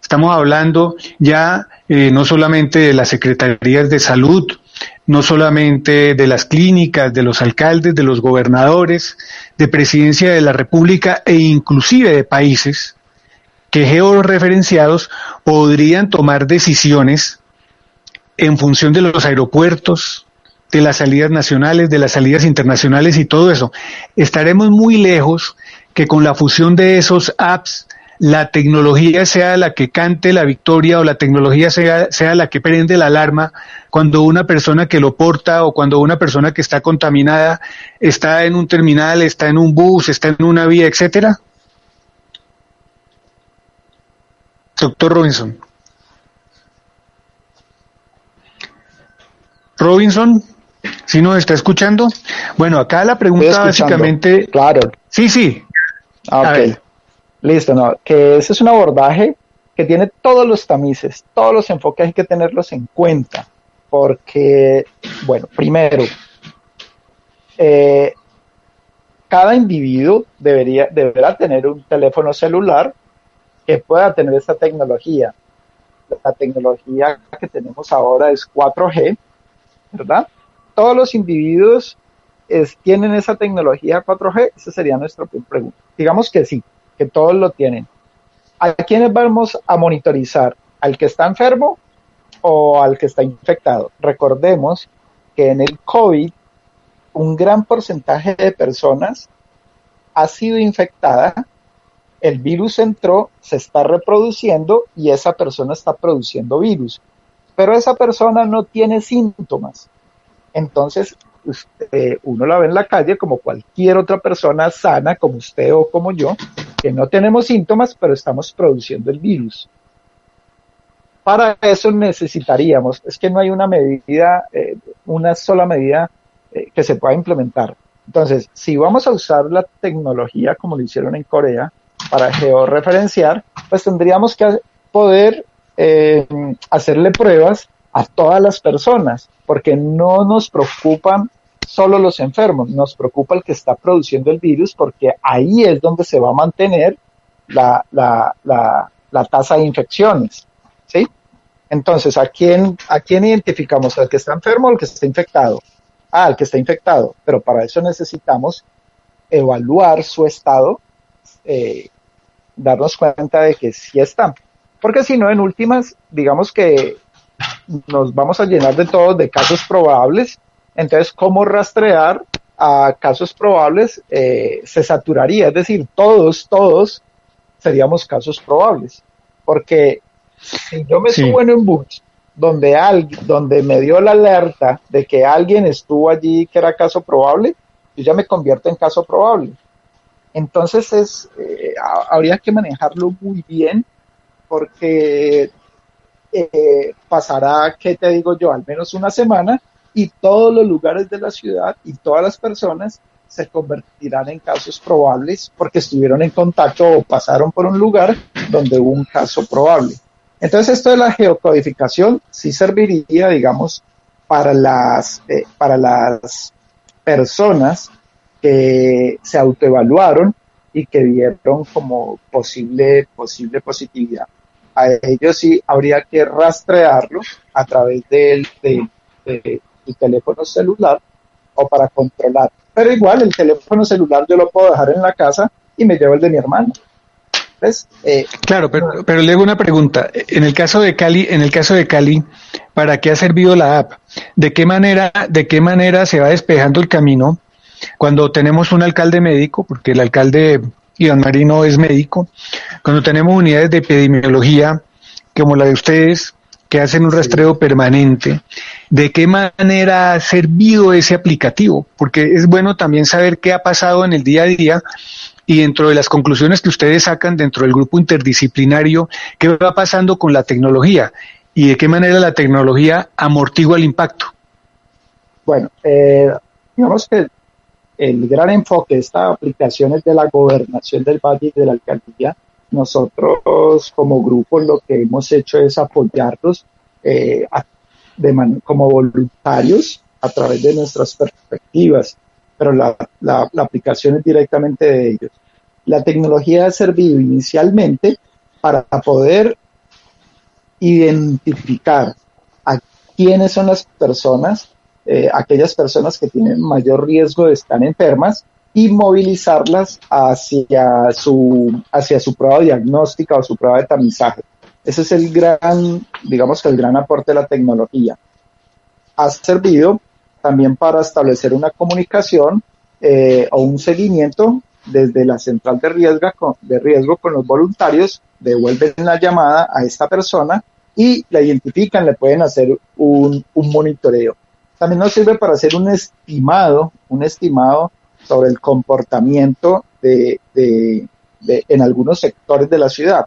Estamos hablando ya eh, no solamente de las secretarías de salud, no solamente de las clínicas, de los alcaldes, de los gobernadores, de presidencia de la República e inclusive de países que georreferenciados podrían tomar decisiones en función de los aeropuertos, de las salidas nacionales, de las salidas internacionales y todo eso. Estaremos muy lejos que con la fusión de esos apps la tecnología sea la que cante la victoria o la tecnología sea, sea la que prende la alarma cuando una persona que lo porta o cuando una persona que está contaminada está en un terminal, está en un bus, está en una vía, etcétera? Doctor Robinson. Robinson, ¿sí nos está escuchando? Bueno, acá la pregunta básicamente... Claro. Sí, sí. Ah, ok. Listo, no. Que ese es un abordaje que tiene todos los tamices, todos los enfoques hay que tenerlos en cuenta. Porque, bueno, primero, eh, cada individuo debería, deberá tener un teléfono celular que pueda tener esta tecnología. La tecnología que tenemos ahora es 4G, ¿verdad? Todos los individuos tienen esa tecnología 4G, esa sería nuestra pregunta. Digamos que sí, que todos lo tienen. ¿A quiénes vamos a monitorizar? ¿Al que está enfermo o al que está infectado? Recordemos que en el COVID un gran porcentaje de personas ha sido infectada el virus entró, se está reproduciendo y esa persona está produciendo virus. Pero esa persona no tiene síntomas. Entonces, usted, uno la ve en la calle como cualquier otra persona sana, como usted o como yo, que no tenemos síntomas, pero estamos produciendo el virus. Para eso necesitaríamos, es que no hay una medida, eh, una sola medida eh, que se pueda implementar. Entonces, si vamos a usar la tecnología como lo hicieron en Corea, para georreferenciar, pues tendríamos que poder eh, hacerle pruebas a todas las personas, porque no nos preocupan solo los enfermos, nos preocupa el que está produciendo el virus, porque ahí es donde se va a mantener la, la, la, tasa de infecciones. ¿sí? Entonces, ¿a quién, ¿a quién identificamos? ¿Al que está enfermo o al que está infectado? Ah, al que está infectado, pero para eso necesitamos evaluar su estado, eh, darnos cuenta de que sí está. Porque si no, en últimas, digamos que nos vamos a llenar de todos de casos probables. Entonces, ¿cómo rastrear a casos probables? Eh, se saturaría, es decir, todos, todos seríamos casos probables. Porque si yo me subo en un bus donde, alguien, donde me dio la alerta de que alguien estuvo allí que era caso probable, yo ya me convierto en caso probable. Entonces es, eh, habría que manejarlo muy bien porque eh, pasará, ¿qué te digo yo? Al menos una semana y todos los lugares de la ciudad y todas las personas se convertirán en casos probables porque estuvieron en contacto o pasaron por un lugar donde hubo un caso probable. Entonces esto de la geocodificación sí serviría, digamos, para las, eh, para las personas que se autoevaluaron y que vieron como posible, posible positividad. A ellos sí habría que rastrearlo a través del, de, teléfono celular o para controlar. Pero igual el teléfono celular yo lo puedo dejar en la casa y me llevo el de mi hermano. Eh, claro, pero, pero le hago una pregunta. En el caso de Cali, en el caso de Cali, ¿para qué ha servido la app? ¿De qué manera, de qué manera se va despejando el camino cuando tenemos un alcalde médico? Porque el alcalde Iván Marino es médico. Cuando tenemos unidades de epidemiología, como la de ustedes, que hacen un rastreo permanente, ¿de qué manera ha servido ese aplicativo? Porque es bueno también saber qué ha pasado en el día a día y dentro de las conclusiones que ustedes sacan dentro del grupo interdisciplinario, ¿qué va pasando con la tecnología y de qué manera la tecnología amortigua el impacto? Bueno, eh, digamos que el gran enfoque de esta aplicación es de la gobernación del valle y de la alcaldía. Nosotros como grupo lo que hemos hecho es apoyarlos eh, como voluntarios a través de nuestras perspectivas pero la, aplicación es directamente de ellos. La tecnología ha servido inicialmente para poder identificar a quiénes son las personas, eh, aquellas personas que tienen mayor riesgo de estar enfermas y movilizarlas hacia su, hacia su prueba diagnóstica o su prueba de tamizaje. Ese es el gran, digamos que el gran aporte de la tecnología. Ha servido también para establecer una comunicación eh, o un seguimiento desde la central de riesgo, de riesgo con los voluntarios, devuelven la llamada a esta persona y la identifican, le pueden hacer un, monitoreo. También nos sirve para hacer un estimado, un estimado sobre el comportamiento de, en algunos sectores de la ciudad.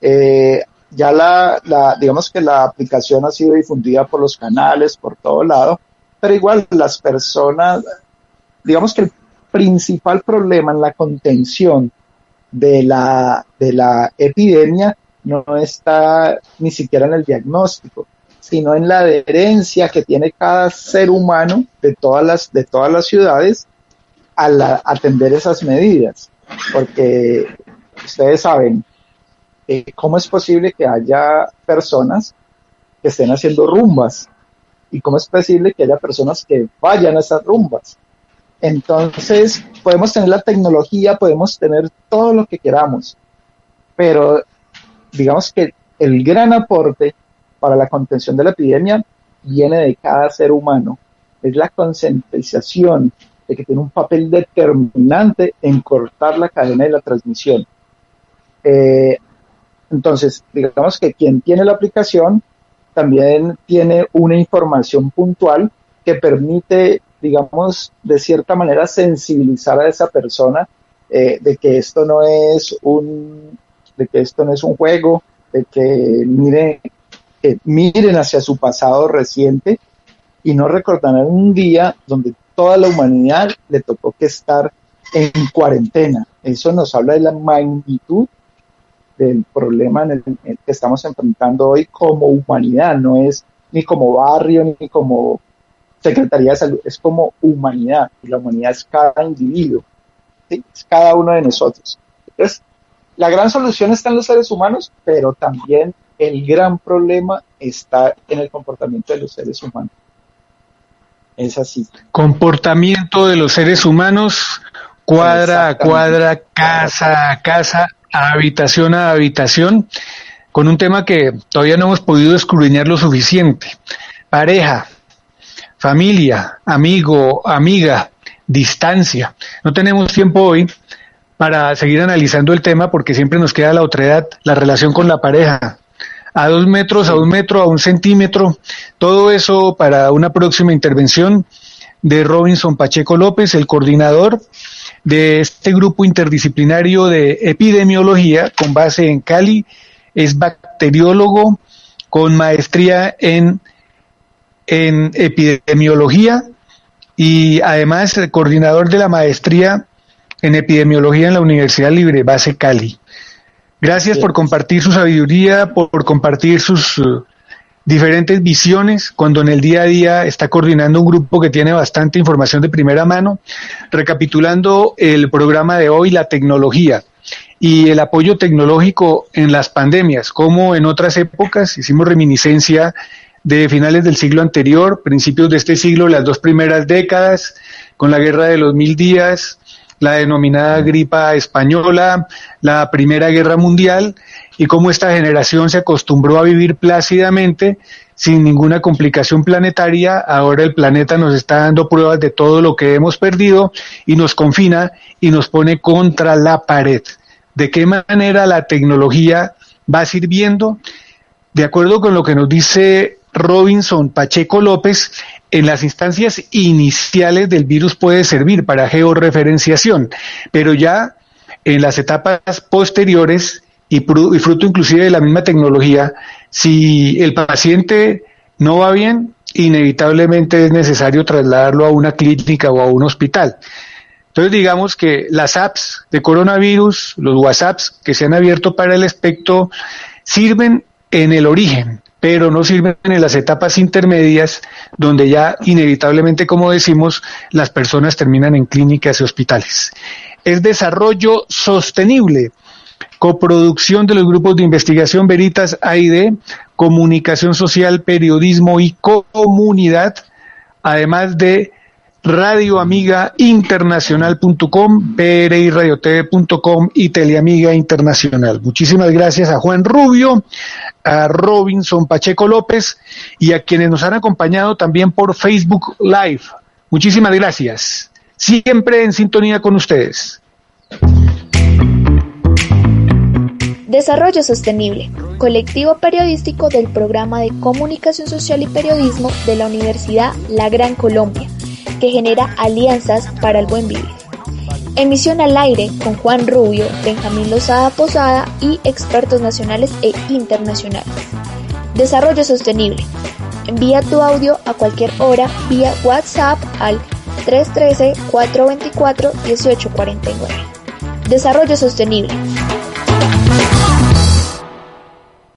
Eh, ya la, la, digamos que la aplicación ha sido difundida por los canales, por todo lado, pero igual las personas, digamos que el principal problema en la contención de la, de la epidemia no está ni siquiera en el diagnóstico, sino en la adherencia que tiene cada ser humano de todas las, de todas las ciudades al atender esas medidas. Porque ustedes saben, eh, ¿cómo es posible que haya personas que estén haciendo rumbas y cómo es posible que haya personas que vayan a esas rumbas. Entonces, podemos tener la tecnología, podemos tener todo lo que queramos, pero digamos que el gran aporte para la contención de la epidemia viene de cada ser humano. Es la concientización de que tiene un papel determinante en cortar la cadena de la transmisión. Eh, entonces, digamos que quien tiene la aplicación también tiene una información puntual que permite, digamos, de cierta manera sensibilizar a esa persona eh, de que esto no es un, de que esto no es un juego, de que miren, miren hacia su pasado reciente y no recordarán un día donde toda la humanidad le tocó que estar en cuarentena Eso nos habla de la magnitud del problema en el, que estamos enfrentando hoy como humanidad, no es ni como barrio ni como Secretaría de Salud, es como humanidad, y la humanidad es cada individuo, es cada uno de nosotros. Entonces, la gran solución está en los seres humanos, pero también el gran problema está en el comportamiento de los seres humanos. Es así. Comportamiento de los seres humanos, cuadra a cuadra, casa a casa, habitación a habitación, con un tema que todavía no hemos podido escudriñar lo suficiente. Pareja, familia, amigo, amiga, distancia. No tenemos tiempo hoy para seguir analizando el tema porque siempre nos queda la otra edad, la relación con la pareja. A dos metros, a un metro, a un centímetro, todo eso para una próxima intervención de Robinson Pacheco López, el coordinador de este grupo interdisciplinario de epidemiología con base en Cali, es bacteriólogo con maestría en, epidemiología y además coordinador de la maestría en epidemiología en la Universidad Libre Base Cali. Gracias por compartir su sabiduría, por, compartir sus uh, diferentes visiones, cuando en el día a día está coordinando un grupo que tiene bastante información de primera mano, recapitulando el programa de hoy, la tecnología y el apoyo tecnológico en las pandemias, como en otras épocas hicimos reminiscencia de finales del siglo anterior, principios de este siglo, las dos primeras décadas, con la guerra de los mil días, la denominada gripa española, la Primera Guerra Mundial, y cómo esta generación se acostumbró a vivir plácidamente sin ninguna complicación planetaria. Ahora el planeta nos está dando pruebas de todo lo que hemos perdido y nos confina y nos pone contra la pared. ¿De qué manera la tecnología va sirviendo? De acuerdo con lo que nos dice Robinson Pacheco López, en las instancias iniciales del virus puede servir para georreferenciación, pero ya en las etapas posteriores y, fruto inclusive de la misma tecnología, si el paciente no va bien, inevitablemente es necesario trasladarlo a una clínica o a un hospital. Entonces digamos que las apps de coronavirus, los WhatsApps que se han abierto para el espectro, sirven en el origen, pero no sirven en las etapas intermedias donde ya inevitablemente, como decimos, las personas terminan en clínicas y hospitales. Es desarrollo sostenible, coproducción de los grupos de investigación Veritas AID, comunicación social, periodismo y comunidad, además de Radio Amiga Internacional.com, y Teleamiga Internacional. Muchísimas gracias a Juan Rubio, a Robinson Pacheco López y a quienes nos han acompañado también por Facebook Live. Muchísimas gracias. Siempre en sintonía con ustedes. Desarrollo Sostenible, colectivo periodístico del programa de Comunicación Social y Periodismo de la Universidad La Gran Colombia que genera alianzas para el buen vivir. Emisión al aire con Juan Rubio, Benjamín Lozada Posada y expertos nacionales e internacionales. Desarrollo sostenible. Envía tu audio a cualquier hora vía WhatsApp al 313-424-1849. Desarrollo sostenible